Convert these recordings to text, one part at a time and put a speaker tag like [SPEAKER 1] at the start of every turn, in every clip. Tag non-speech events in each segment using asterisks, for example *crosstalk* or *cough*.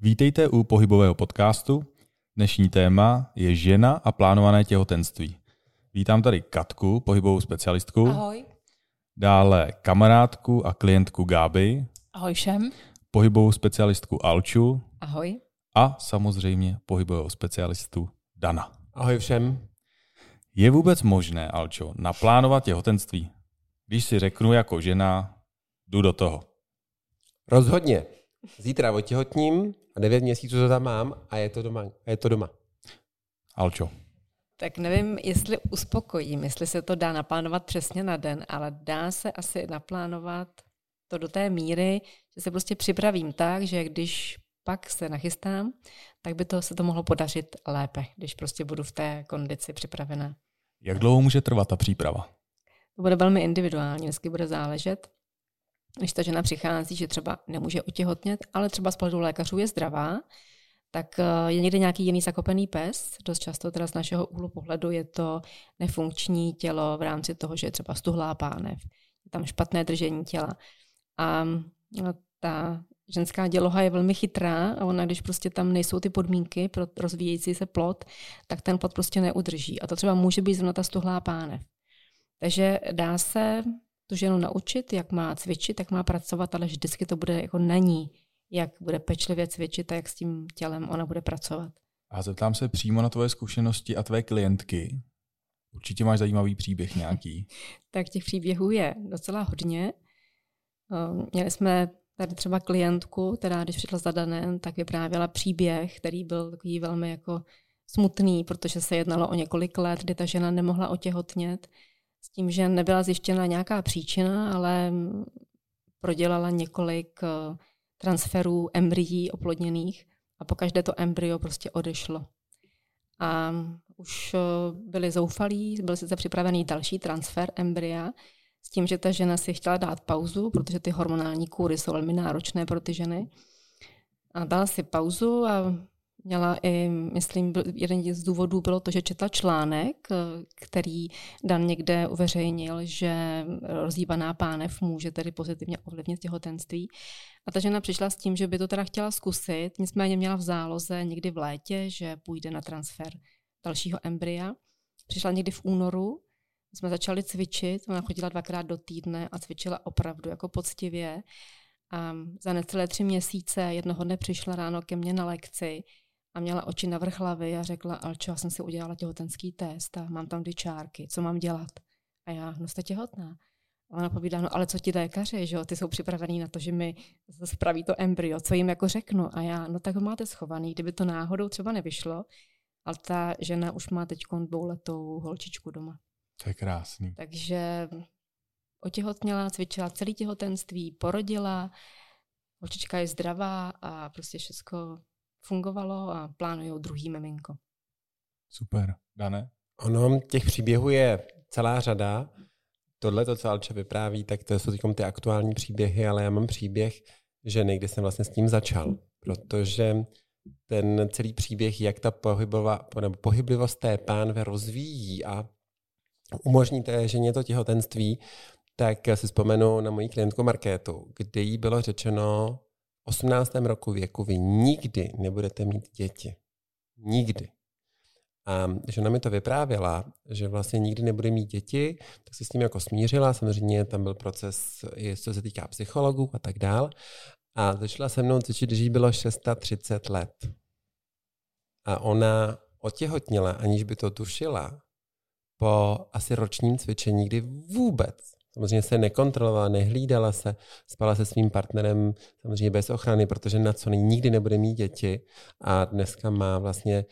[SPEAKER 1] Vítejte u pohybového podcastu. Dnešní téma je žena a plánované těhotenství. Vítám tady Katku, pohybovou specialistku.
[SPEAKER 2] Ahoj.
[SPEAKER 1] Dále kamarádku a klientku Gáby.
[SPEAKER 2] Ahoj všem.
[SPEAKER 1] Pohybovou specialistku Alču.
[SPEAKER 2] Ahoj.
[SPEAKER 1] A samozřejmě pohybovou specialistu Dana.
[SPEAKER 3] Ahoj všem.
[SPEAKER 1] Je vůbec možné, Alčo, naplánovat těhotenství? Když si řeknu jako žena, jdu do toho.
[SPEAKER 3] Rozhodně. Zítra otěhotním a devět měsíců to tam mám a je to doma. A je to doma.
[SPEAKER 1] Alčo.
[SPEAKER 2] Tak nevím, jestli uspokojím, jestli se to dá naplánovat přesně na den, ale dá se asi naplánovat to do té míry, že se prostě připravím tak, že když pak se nachystám, tak by to se to mohlo podařit lépe, když prostě budu v té kondici připravená.
[SPEAKER 1] Jak dlouho může trvat ta příprava?
[SPEAKER 2] To bude velmi individuální, vždycky bude záležet. Když ta žena přichází, že třeba nemůže otěhotnět, ale třeba z pohledu lékařů je zdravá, tak eh, je někde nějaký jiný zakopený pes. Dost často teda z našeho úhlu pohledu je to nefunkční tělo v rámci toho, že je třeba stuhlá pánev, je tam špatné držení těla. A no, ta ženská děloha je velmi chytrá a ona, když prostě tam nejsou ty podmínky pro rozvíjející se plod, tak ten plod prostě neudrží. A to třeba může být zrovna ta stuhlá pánev. Takže dá se tu ženu naučit, jak má cvičit, jak má pracovat, ale vždycky to bude jako na ní, jak bude pečlivě cvičit a jak s tím tělem ona bude pracovat.
[SPEAKER 1] A zeptám se přímo na tvoje zkušenosti a tvé klientky. Určitě máš zajímavý příběh nějaký. *laughs*
[SPEAKER 2] tak těch příběhů je docela hodně. Ehm, měli jsme tady třeba klientku, která když přišla za Danem, tak vyprávěla příběh, který byl takový velmi jako smutný, protože se jednalo o několik let, kdy ta žena nemohla otěhotnět s tím, že nebyla zjištěna nějaká příčina, ale prodělala několik eh, transferů embryí oplodněných a po každé to embryo prostě odešlo. A už eh, byli zoufalí, byl sice připravený další transfer embrya, s tím, že ta žena si chtěla dát pauzu, protože ty hormonální kůry jsou velmi náročné pro ty ženy. A dala si pauzu a Měla i, myslím, jeden z důvodů bylo to, že četla článek, který Dan někde uveřejnil, že rozhýbaná pánev může tedy pozitivně ovlivnit těhotenství. A ta žena přišla s tím, že by to teda chtěla zkusit, nicméně měla v záloze někdy v létě, že půjde na transfer dalšího embrya. Přišla někdy v únoru, jsme začali cvičit, ona chodila dvakrát do týdne a cvičila opravdu jako poctivě. A za necelé tři měsíce jednoho dne přišla ráno ke mně na lekci a měla oči na vrch hlavy a řekla, Alčo, já jsem si udělala těhotenský test a mám tam dvě čárky, co mám dělat? A já, no jste těhotná. A ona povídá, no ale co ti lékaři, že jo, ty jsou připravení na to, že mi spraví to embryo, co jim jako řeknu. A já, no tak ho máte schovaný, kdyby to náhodou třeba nevyšlo, ale ta žena už má teď dvouletou holčičku doma.
[SPEAKER 1] To je krásný.
[SPEAKER 2] Takže otěhotněla, cvičila celý těhotenství, porodila, holčička je zdravá a prostě všechno fungovalo a plánují druhý miminko.
[SPEAKER 1] Super. Dane?
[SPEAKER 3] Ono, těch příběhů je celá řada. Tohle, to, co Alče vypráví, tak to jsou ty aktuální příběhy, ale já mám příběh ženy, kdy jsem vlastně s tím začal, protože ten celý příběh, jak ta pohybová, nebo pohyblivost té pánve rozvíjí a umožní té ženě to těhotenství, tak si vzpomenu na moji klientku Markétu, kde jí bylo řečeno 18. roku věku vy nikdy nebudete mít děti. Nikdy. A žena mi to vyprávěla, že vlastně nikdy nebude mít děti, tak se s tím jako smířila. Samozřejmě tam byl proces, co se týká psychologů a tak dál. A začala se mnou cvičit, když jí bylo 630 let. A ona otěhotněla, aniž by to tušila, po asi ročním cvičení, kdy vůbec Samozřejmě se nekontrolovala, nehlídala se, spala se svým partnerem samozřejmě bez ochrany, protože na co nikdy nebude mít děti a dneska má vlastně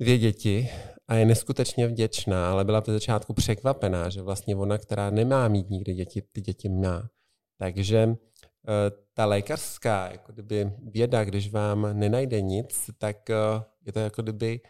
[SPEAKER 3] dvě děti a je neskutečně vděčná, ale byla v začátku překvapená, že vlastně ona, která nemá mít nikdy děti, ty děti má. Takže eh, ta lékařská jako kdyby věda, když vám nenajde nic, tak eh, je to jako kdyby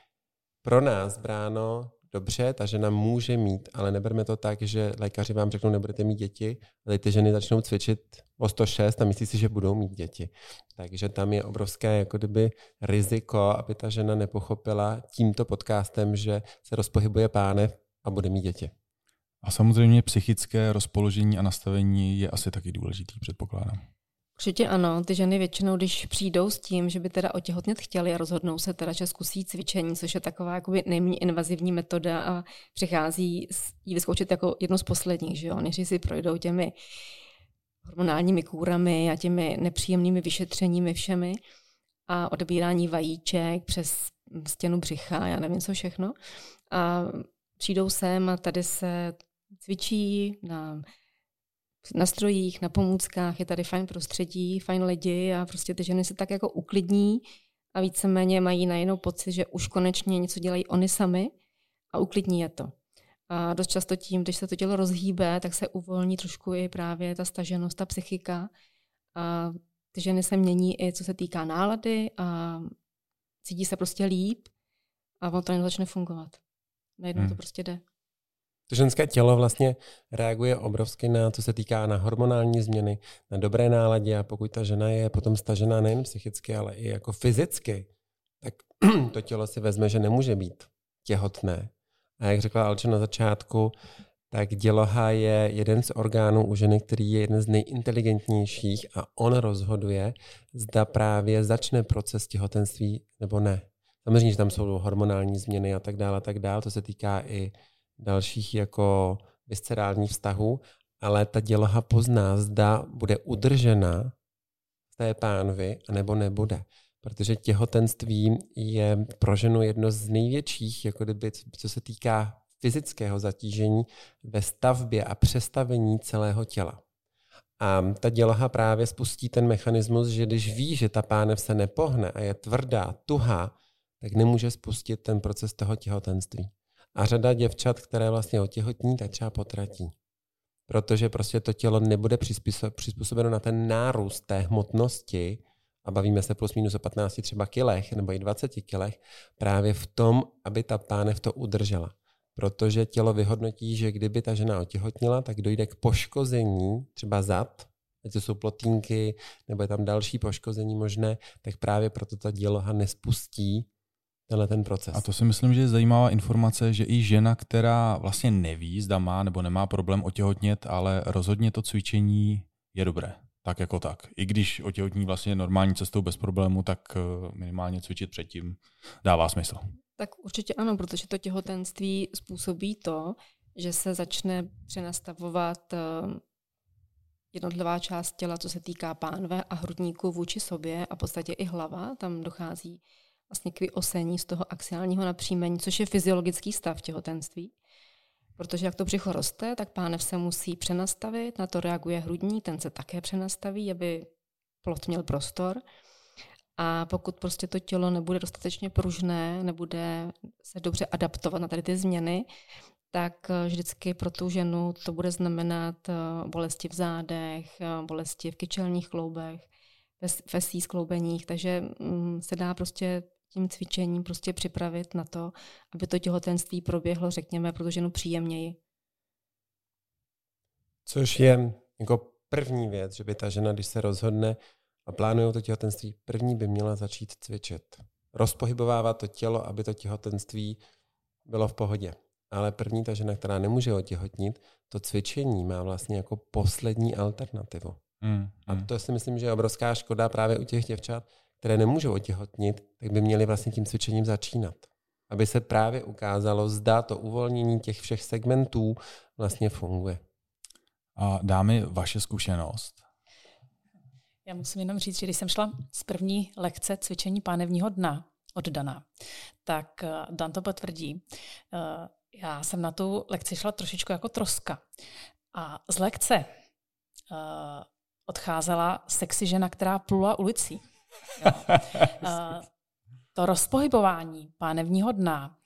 [SPEAKER 3] pro nás bráno dobře, ta žena může mít, ale neberme to tak, že lékaři vám řeknou, nebudete mít děti, ale ty ženy začnou cvičit o 106 a myslí si, že budou mít děti. Takže tam je obrovské jako kdyby riziko, aby ta žena nepochopila tímto podcastem, že se rozpohybuje pánev a bude mít děti.
[SPEAKER 1] A samozřejmě psychické rozpoložení a nastavení je asi taky důležitý, předpokládám.
[SPEAKER 2] Určitě ano. Ty ženy většinou, když přijdou s tím, že by teda otěhotnět chtěli a rozhodnou se teda, že zkusí cvičení, což je taková jakoby nejméně invazivní metoda a přichází jí vyzkoušet jako jednu z posledních, že jo. Než si projdou těmi hormonálními kůrami a těmi nepříjemnými vyšetřeními všemi a odebírání vajíček přes stěnu břicha, já nevím co všechno. A přijdou sem a tady se cvičí na na strojích, na pomůckách, je tady fajn prostředí, fajn lidi a prostě ty ženy se tak jako uklidní a víceméně mají najednou pocit, že už konečně něco dělají oni sami a uklidní je to. A dost často tím, když se to tělo rozhýbe, tak se uvolní trošku i právě ta staženost, ta psychika. A ty ženy se mění i co se týká nálady a cítí se prostě líp a ono to začne fungovat. Najednou hmm. to prostě jde.
[SPEAKER 3] To ženské tělo vlastně reaguje obrovsky na, co se týká na hormonální změny, na dobré náladě a pokud ta žena je potom stažená nejen psychicky, ale i jako fyzicky, tak *clears throat* to tělo si vezme, že nemůže být těhotné. A jak řekla Alče na začátku, tak děloha je jeden z orgánů u ženy, který je jeden z nejinteligentnějších a on rozhoduje, zda právě začne proces těhotenství nebo ne. Samozřejmě, že tam jsou hormonální změny a tak dále, a tak dále. To se týká i dalších jako viscerálních vztahů, ale ta děloha pozná, zda bude udržena z té pánvy, nebo nebude. Protože těhotenství je pro ženu jedno z největších, jako kdyby, co se týká fyzického zatížení ve stavbě a přestavení celého těla. A ta děloha právě spustí ten mechanismus, že když ví, že ta pánev se nepohne a je tvrdá, tuhá, tak nemůže spustit ten proces toho těhotenství. A řada děvčat, které vlastně otěhotní, tak třeba potratí. Protože prostě to tělo nebude přizpůsobeno na ten nárůst té hmotnosti, a bavíme se plus minus o 15 třeba kilech nebo i 20 kilech, právě v tom, aby ta pánev to udržela. Protože tělo vyhodnotí, že kdyby ta žena otěhotnila, tak dojde k poškození třeba zad, ať to jsou plotínky, nebo je tam další poškození možné, tak právě proto ta děloha nespustí tenhle ten proces.
[SPEAKER 1] A to si myslím, že je zajímavá informace, že i žena, která vlastně neví, zda má nebo nemá problém otěhotnět, ale rozhodně to cvičení je dobré. Tak jako tak. I když otěhotní vlastně normální cestou bez problému, tak eh, minimálně cvičit předtím dává smysl.
[SPEAKER 2] Tak určitě ano, protože to těhotenství způsobí to, že se začne přenastavovat eh, jednotlivá část těla, co se týká pánve a hrudníku vůči sobě a v podstatě i hlava. Tam dochází vlastně k vyosení z toho axiálního napříjmení, což je fyziologický stav těhotenství. Protože jak to břicho roste, tak pánev se musí přenastavit, na to reaguje hrudní, ten se také přenastaví, aby plot měl prostor. A pokud prostě to tělo nebude dostatečně pružné, nebude se dobře adaptovat na tady ty změny, tak eh, vždycky pro tu ženu to bude znamenat eh, bolesti v zádech, eh, bolesti v kyčelních kloubech, fesí skloubeních, takže mm, se dá prostě tím cvičením prostě připravit na to, aby to těhotenství proběhlo, řekněme, pro tu ženu příjemněji.
[SPEAKER 3] Což je jako první věc, že by ta žena, když se rozhodne a plánuje to těhotenství, první by měla začít cvičit. Rozpohybovávat to tělo, aby to těhotenství bylo v pohodě. Ale první ta žena, která nemůže otěhotnit, to cvičení má vlastně jako poslední alternativu. Mm, A hmm. to si myslím, že je obrovská škoda právě u těch děvčat, které nemůžou otěhotnit, tak by měly vlastně tím cvičením začínat. Aby se právě ukázalo, zda to uvolnění těch všech segmentů vlastně funguje.
[SPEAKER 1] A dámy, vaše zkušenost?
[SPEAKER 4] Já musím jenom říct, že když jsem šla z první lekce cvičení pánevního dna od Dana, tak eh, Dan to potvrdí. Eh, já jsem na tu lekci šla trošičku jako troska. A z lekce eh, odcházela sexy žena, která plula ulicí. Jo. Uh, *laughs* to rozpohybování pánevního dna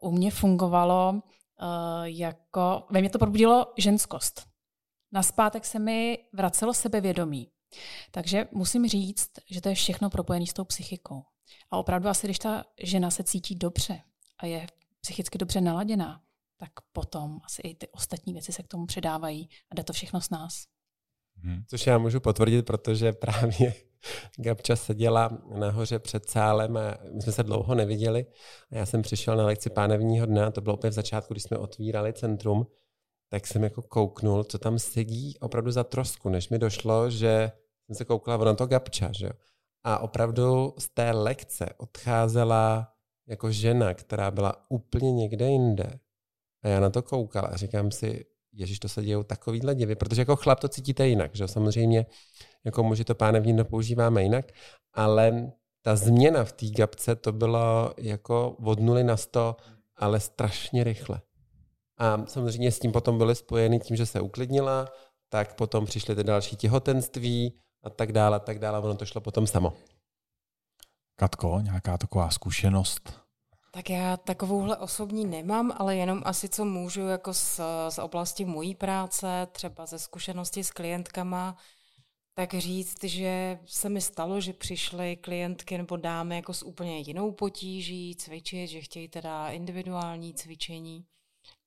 [SPEAKER 4] uh, u mě fungovalo uh, jako, ve mně to probudilo ženskost. Naspátek se mi vracelo sebevědomí. Takže musím říct, že to je všechno propojené s tou psychikou. A opravdu asi, když ta žena se cítí dobře a je psychicky dobře naladěná, tak potom asi i ty ostatní věci se k tomu předávají a jde to všechno s nás.
[SPEAKER 3] Hmm. Což já můžu potvrdit, protože právě Gabča seděla nahoře před sálem a my jsme se dlouho neviděli. A já jsem přišel na lekci pánevního dne, to bylo úplně v začátku, když jsme otvírali centrum, tak jsem jako kouknul, co tam sedí opravdu za trosku, než mi došlo, že jsem se koukala na to gapča, že jo. A opravdu z té lekce odcházela jako žena, která byla úplně někde jinde. A já na to koukala a říkám si, ježiš, to se dějou takovýhle divy, protože jako chlap to cítíte jinak, že samozřejmě jako muži to pánevní používáme jinak, ale ta změna v té gapce to bylo jako od nuly na sto, ale strašně rychle. A samozřejmě s tím potom byly spojeny tím, že se uklidnila, tak potom přišly ty další těhotenství a tak dále, a tak dále. Ono to šlo potom samo.
[SPEAKER 1] Katko, nějaká taková zkušenost?
[SPEAKER 5] Tak já takovouhle osobní nemám, ale jenom asi co můžu jako z, z oblasti mojí práce, třeba ze zkušenosti s klientkama, tak říct, že se mi stalo, že přišly klientky nebo dámy jako s úplně jinou potíží cvičit, že chtějí teda individuální cvičení.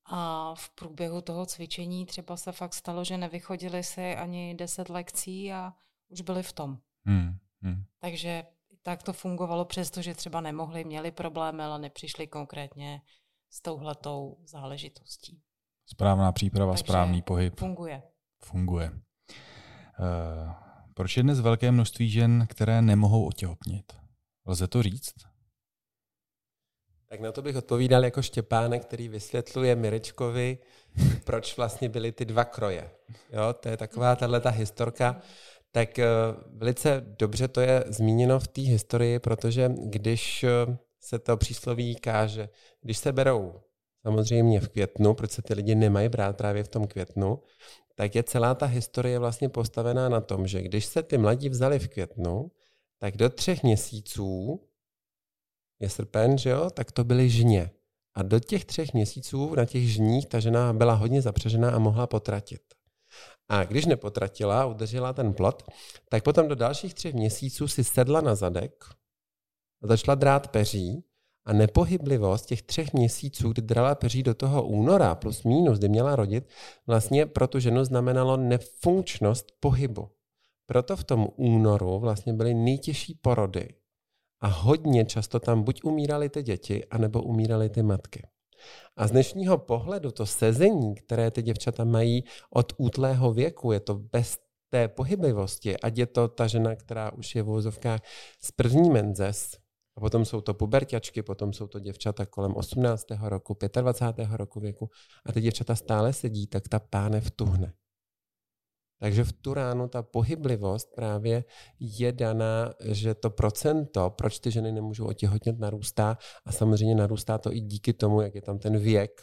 [SPEAKER 5] A v průběhu toho cvičení třeba se fakt stalo, že nevychodili si ani deset lekcí a už byli v tom. Hmm, hmm. Takže tak to fungovalo, přestože třeba nemohli, měli problémy, ale nepřišli konkrétně s touhletou záležitostí.
[SPEAKER 1] Správná příprava, Takže správný pohyb.
[SPEAKER 5] Funguje.
[SPEAKER 1] Funguje. Uh, proč je dnes velké množství žen, které nemohou otěhotnit? Lze to říct?
[SPEAKER 3] Tak na to bych odpovídal jako Štěpánek, který vysvětluje Mirečkovi, proč vlastně byly ty dva kroje. Jo, to je taková tahle historka. Tak eh, velice dobře to je zmíněno v té historii, protože když eh, se to přísloví káže, když se berou samozřejmě v květnu, proč se ty lidi nemají brát právě v tom květnu, tak je celá ta historie vlastně postavená na tom, že když se ty mladí vzali v květnu, tak do třech měsíců je srpen, že jo, tak to byly žně. A do těch třech měsíců na těch žních ta žena byla hodně zapřežená a mohla potratit. A když nepotratila, udržela ten plot, tak potom do dalších třech měsíců si sedla na zadek, začala drát peří a nepohyblivost těch třech měsíců, kdy drala peří do toho února plus minus, kdy měla rodit, vlastně pro tu ženu znamenalo nefunkčnost pohybu. Proto v tom únoru vlastně byly nejtěžší porody. A hodně často tam buď umíraly ty děti, anebo umíraly ty matky. A z dnešního pohledu to sezení, které ty děvčata mají od útlého věku, je to bez té pohyblivosti, ať je to ta žena, která už je v úvozovkách z první menzes, a potom jsou to puberťačky, potom jsou to děvčata kolem 18. roku, 25. roku věku a ty děvčata stále sedí, tak ta pánev tuhne. Takže v tu ránu ta pohyblivost právě je daná, že to procento, proč ty ženy nemůžou otěhotnět, narůstá a samozřejmě narůstá to i díky tomu, jak je tam ten věk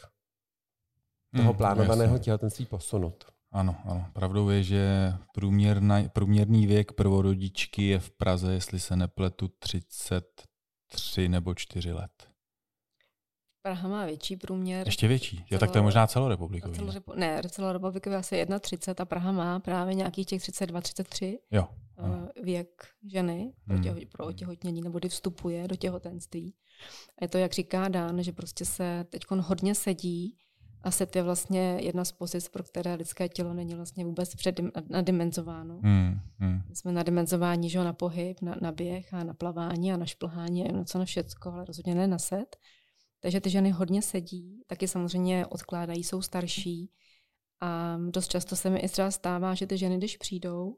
[SPEAKER 3] toho hmm, plánovaného jasně. těhotenství posunut.
[SPEAKER 1] Ano, ano. Pravdou je, že průměrný věk prvorodičky je v Praze, jestli se nepletu, 33 nebo 4 let.
[SPEAKER 2] Praha má větší průměr.
[SPEAKER 1] Ještě větší? Celo, jo, tak to je možná celorepublikový.
[SPEAKER 2] Celorepu, ne, celorepublikový asi 31 a Praha má právě nějakých těch 32, 33
[SPEAKER 1] jo,
[SPEAKER 2] ano. Eh, věk ženy pro, hmm. těho, pro otěhotnění, nebo kdy vstupuje do těhotenství. A je to, jak říká Dan, že prostě se teď hodně sedí a set je vlastně jedna z pozic, pro které lidské tělo není vlastně vůbec nadimenzováno. Hmm, hmm. Jsme nadimenzováni že na pohyb, na, na běh a na plavání a na šplhání a na co na všecko, ale rozhodně ne na set. Takže ty ženy hodně sedí, taky samozřejmě odkládají, jsou starší. A dost často se mi i třeba stává, že ty ženy, když přijdou,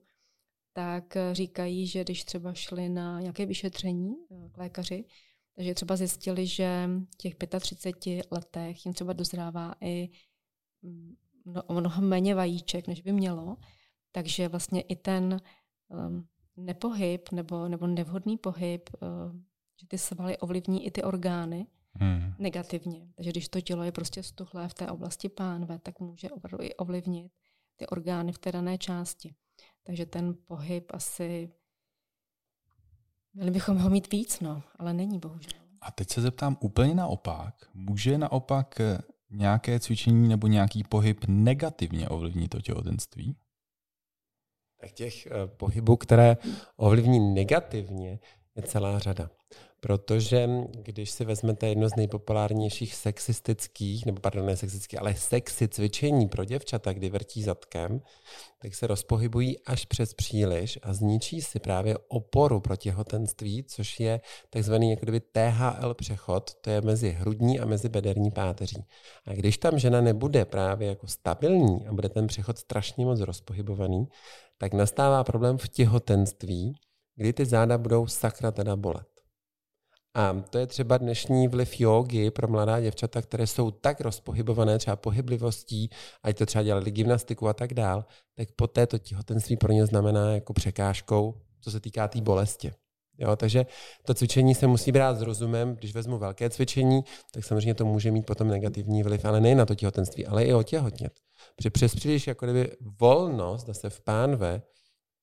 [SPEAKER 2] tak říkají, že když třeba šly na nějaké vyšetření k lékaři, takže třeba zjistili, že v těch 35 letech jim třeba dozrává i mm, mnohem méně vajíček, než by mělo. Takže vlastně i ten um, nepohyb nebo, nebo nevhodný pohyb, uh, že ty svaly ovlivní i ty orgány, hmm. negativně. Takže když to tělo je prostě stuhlé v té oblasti pánve, tak může opravdu i ovlivnit ty orgány v té dané části. Takže ten pohyb asi Měli bychom ho mít víc, no, ale není bohužel.
[SPEAKER 1] A teď se zeptám úplně naopak. Může naopak nějaké cvičení nebo nějaký pohyb negativně ovlivnit to těhotenství?
[SPEAKER 3] Tak těch uh, pohybů, které ovlivní negativně, je celá řada. Protože když si vezmete jedno z nejpopulárnějších sexistických, nebo pardon, ne sexistických, ale sexy cvičení pro děvčata, kdy vrtí zadkem, tak se rozpohybují až přes příliš a zničí si právě oporu pro těhotenství, což je takzvaný jako kdyby THL přechod, to je mezi hrudní a mezi bederní páteří. A když tam žena nebude právě jako stabilní a bude ten přechod strašně moc rozpohybovaný, tak nastává problém v těhotenství, kdy ty záda budou sakra teda bolet. A to je třeba dnešní vliv jogy pro mladá děvčata, které jsou tak rozpohybované třeba pohyblivostí, ať to třeba dělali gymnastiku a tak dál, tak po této těhotenství pro ně znamená jako překážkou, co se týká té tý bolesti. Jo, takže to cvičení se musí brát s rozumem. Když vezmu velké cvičení, tak samozřejmě to může mít potom negativní vliv, ale nejen na to těhotenství, ale i otěhotnět. Protože přes příliš jako kdyby volnost zase v pánve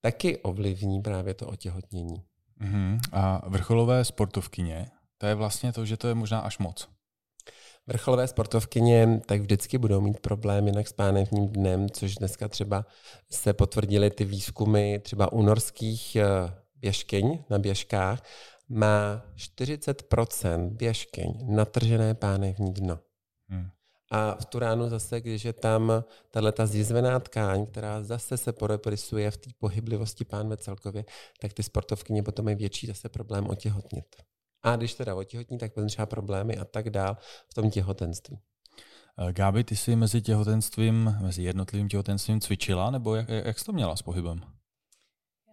[SPEAKER 3] taky ovlivní právě to otěhotnění.
[SPEAKER 1] Uh-huh. A vrcholové sportovkyně, to je vlastně to, že to je možná až moc.
[SPEAKER 3] Vrcholové sportovkyně tak vždycky budou mít problém jinak s pánevním dnem, což dneska třeba se potvrdily ty výzkumy třeba u norských eh, běžkyň na běžkách, má 40% běžkyň natržené pánevní dno. Hmm. A v tu ránu zase, když je tam tahle ta zjizvená tkáň, která zase se podepisuje v té pohyblivosti pánve celkově, tak ty sportovkyně potom mají větší zase problém otěhotnit. A když teda otěhotní, tak potom třeba problémy a tak dál v tom těhotenství.
[SPEAKER 1] Eh, Gáby, ty jsi mezi těhotenstvím, mezi jednotlivým těhotenstvím cvičila, nebo jak, jak jsi to měla s pohybem?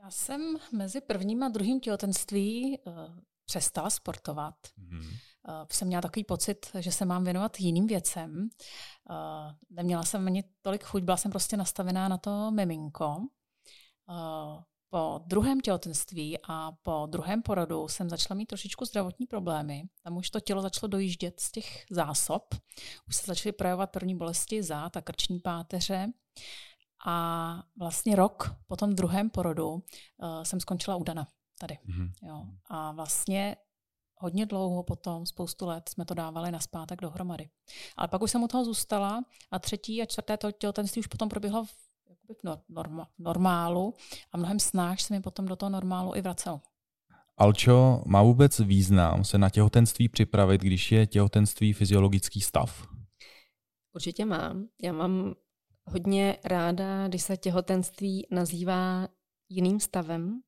[SPEAKER 4] Já jsem mezi prvním a druhým těhotenství uh, přestala sportovat. Mm-hmm. Uh, jsem měla takový pocit, že se mám věnovat jiným věcem. Uh, neměla jsem ani tolik chuť, byla jsem prostě nastavená na to miminko. Uh, po druhém těhotenství a po druhém porodu jsem začala mít trošičku zdravotní problémy. Tam už to tělo začalo dojíždět z těch zásob. Už se začaly projevovat první bolesti zát a krční páteře. A vlastně rok po tom druhém porodu uh, jsem skončila u Dana tady. Mm-hmm. Jo. A vlastně hodně dlouho potom, spoustu let, jsme to dávali na zpátek dohromady. Ale pak už jsem u toho zůstala a třetí a čtvrté to těhotenství už potom proběhlo v, v norma, normálu a mnohem snáš se mi potom do toho normálu i vracel.
[SPEAKER 1] Alčo, má vůbec význam se na těhotenství připravit, když je těhotenství fyziologický stav?
[SPEAKER 2] Určitě mám. Já mám hodně ráda, když se těhotenství nazývá jiným stavem,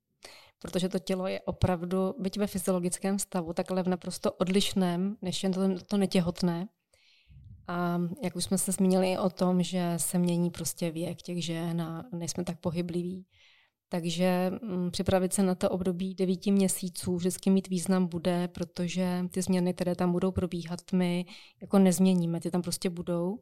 [SPEAKER 2] protože to tělo je opravdu, byť ve fyziologickém stavu, tak ale v naprosto odlišném, než jen to, to netěhotné. A jak už jsme se zmínili o tom, že se mění prostě věk těch žen a nejsme tak pohybliví, takže m, připravit se na to období devíti měsíců vždycky mít význam bude, protože ty změny, které tam budou probíhat, my jako nezměníme, ty tam prostě budou.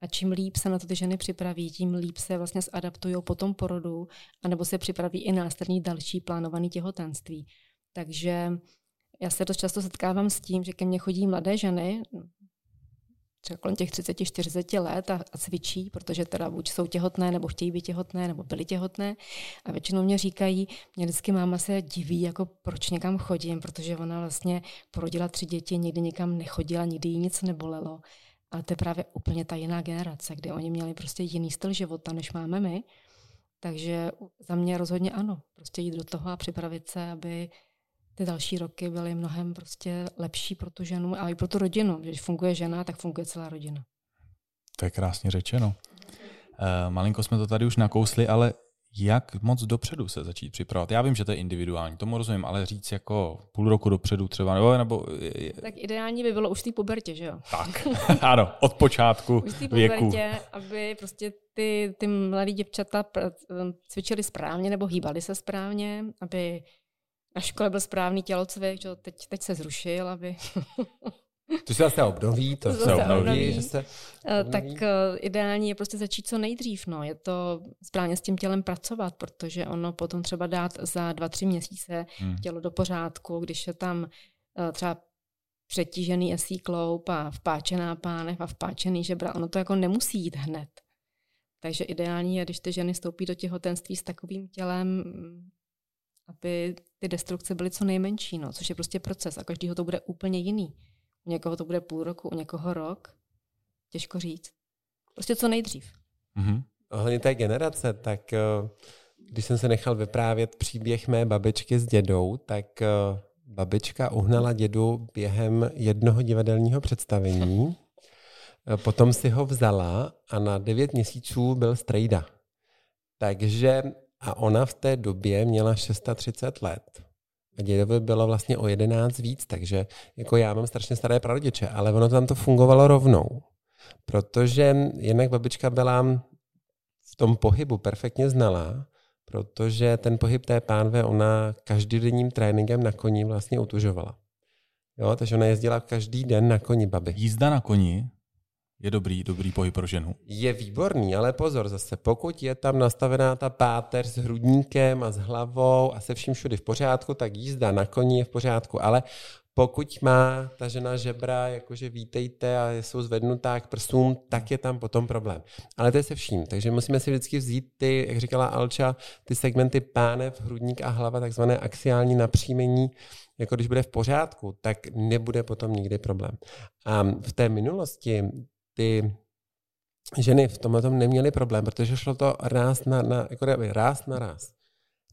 [SPEAKER 2] A čím líp se na to ty ženy připraví, tím líp se vlastně zadaptují po tom porodu, anebo se připraví i následný další plánovaný těhotenství. Takže já se dost často setkávám s tím, že ke mně chodí mladé ženy, třeba kolem těch 30-40 let a, a cvičí, protože teda buď jsou těhotné, nebo chtějí být těhotné, nebo byly těhotné. A většinou mě říkají, mě vždycky máma se diví, jako proč někam chodím, protože ona vlastně porodila tři děti, nikdy nikam nechodila, nikdy jí nic nebolelo. Ale to je právě úplně ta jiná generace, kdy oni měli prostě jiný styl života, než máme my. Takže za mě rozhodně ano. Prostě jít do toho a připravit se, aby ty další roky byly mnohem prostě lepší pro tu ženu a i pro tu rodinu. Když funguje žena, tak funguje celá rodina.
[SPEAKER 1] To je krásně řečeno. Uh, malinko jsme to tady už nakousli, ale jak moc dopředu se začít připravovat? Já vím, že to je individuální, tomu rozumím, ale říct jako půl roku dopředu třeba, nebo... nebo
[SPEAKER 2] tak ideální by bylo už v té pubertě, že jo?
[SPEAKER 1] Tak, *laughs* ano, od počátku
[SPEAKER 2] už v pubertě, aby prostě ty, ty mladé děvčata cvičily správně nebo hýbali se správně, aby na škole byl správný tělocvik, že teď, teď se zrušil, aby *laughs*
[SPEAKER 3] To se zase obnoví, to,
[SPEAKER 2] to
[SPEAKER 3] se obnoví. obnoví. Že se
[SPEAKER 2] eh, obnoví. Tak uh, ideální je prostě začít co nejdřív. No. Je to správně s tím tělem pracovat, protože ono potom třeba dát za dva, tři měsíce hmm. tělo do pořádku, když je tam uh, třeba přetížený esí kloup a vpáčená pánev a vpáčený žebra, ono to jako nemusí jít hned. Takže ideální je, když ty ženy stoupí do těhotenství s takovým tělem, aby ty destrukce byly co nejmenší, no, což je prostě proces a každýho to bude úplně jiný. U někoho to bude půl roku, u někoho rok. Těžko říct. Prostě co nejdřív.
[SPEAKER 3] Mm-hmm. Ohledně té generace, tak eh, když jsem se nechal vyprávět příběh mé babičky s dědou, tak eh, babička uhnala dědu během jednoho divadelního představení. *laughs* Potom si ho vzala a na devět měsíců byl strejda. Takže a ona v té době měla 630 let. A dědovi bylo vlastně o 11 víc, takže jako já mám strašně staré prarodiče, ale ono tam to fungovalo rovnou. Protože jednak babička byla v tom pohybu perfektně znalá, protože ten pohyb té pánve ona každodenním tréninkem na koni vlastně utužovala. Jo, takže ona jezdila každý den na koni babi.
[SPEAKER 1] Jízda na koni je dobrý, dobrý pohyb pro ženu.
[SPEAKER 3] Je výborný, ale pozor zase, pokud je tam nastavená ta páteř s hrudníkem a s hlavou a se vším všudy v pořádku, tak jízda na koni je v pořádku, ale pokud má ta žena žebra, jakože vítejte a jsou zvednutá k prsům, tak je tam potom problém. Ale to je se vším, takže musíme si vždycky vzít ty, jak říkala Alča, ty segmenty pánev, hrudník a hlava, takzvané axiální napříjmení, jako když bude v pořádku, tak nebude potom nikdy problém. A v té minulosti ty ženy v tomhle tom neměly problém, protože šlo to ráz na, na, jako ráz na ráz.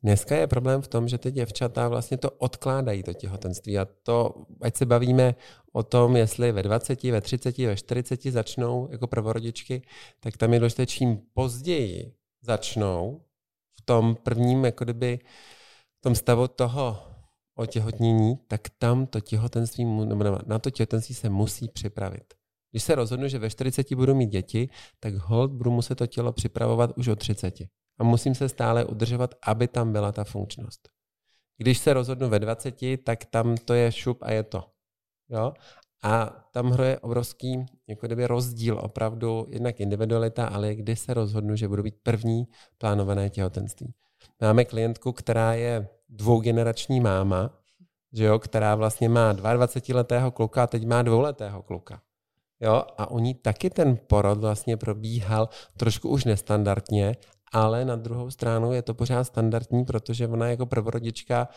[SPEAKER 3] Dneska je problém v tom, že ty děvčata vlastně to odkládají, to těhotenství. A to, ať se bavíme o tom, jestli ve 20, ve 30, ve 40 začnou jako prvorodičky, tak tam je důležité, čím později začnou v tom prvním, jako kdyby, v tom stavu toho otěhotnění, tak tam to těhotenství, nebo na to těhotenství se musí připravit. Když se rozhodnu, že ve 40 budu mít děti, tak hold budu muset to tělo připravovat už od 30. A musím se stále udržovat, aby tam byla ta funkčnost. Když se rozhodnu ve 20, tak tam to je šup a je to. Jo? A tam hraje obrovský jako kdyby rozdíl opravdu, jednak individualita, ale kdy se rozhodnu, že budu být první plánované těhotenství. Máme klientku, která je dvougenerační máma, že jo, která vlastně má 22-letého kluka a teď má dvouletého kluka. Jo, a u ní taky ten porod vlastně probíhal trošku už nestandardně, ale na druhou stranu je to pořád standardní, protože ona jako prvorodička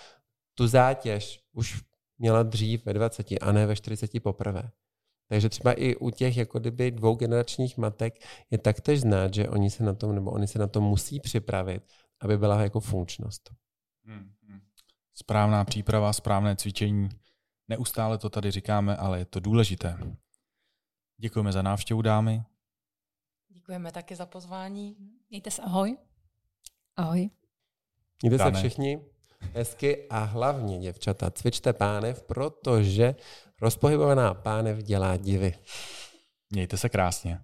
[SPEAKER 3] tu zátěž už měla dřív ve 20 a ne ve 40 poprvé. Takže třeba i u těch jako kdyby dvou generačních matek je taktéž znát, že oni se na tom, nebo oni se na to musí připravit, aby byla jako funkčnost. Hmm,
[SPEAKER 1] hmm. Správná příprava, správné cvičení. Neustále to tady říkáme, ale je to důležité. Děkujeme za návštěvu, dámy.
[SPEAKER 5] Děkujeme taky za pozvání.
[SPEAKER 4] Mějte se ahoj.
[SPEAKER 2] Ahoj.
[SPEAKER 3] Mějte se všichni hezky a hlavně, děvčata, cvičte pánev, protože rozpohybovaná pánev dělá divy.
[SPEAKER 1] Mějte se krásně.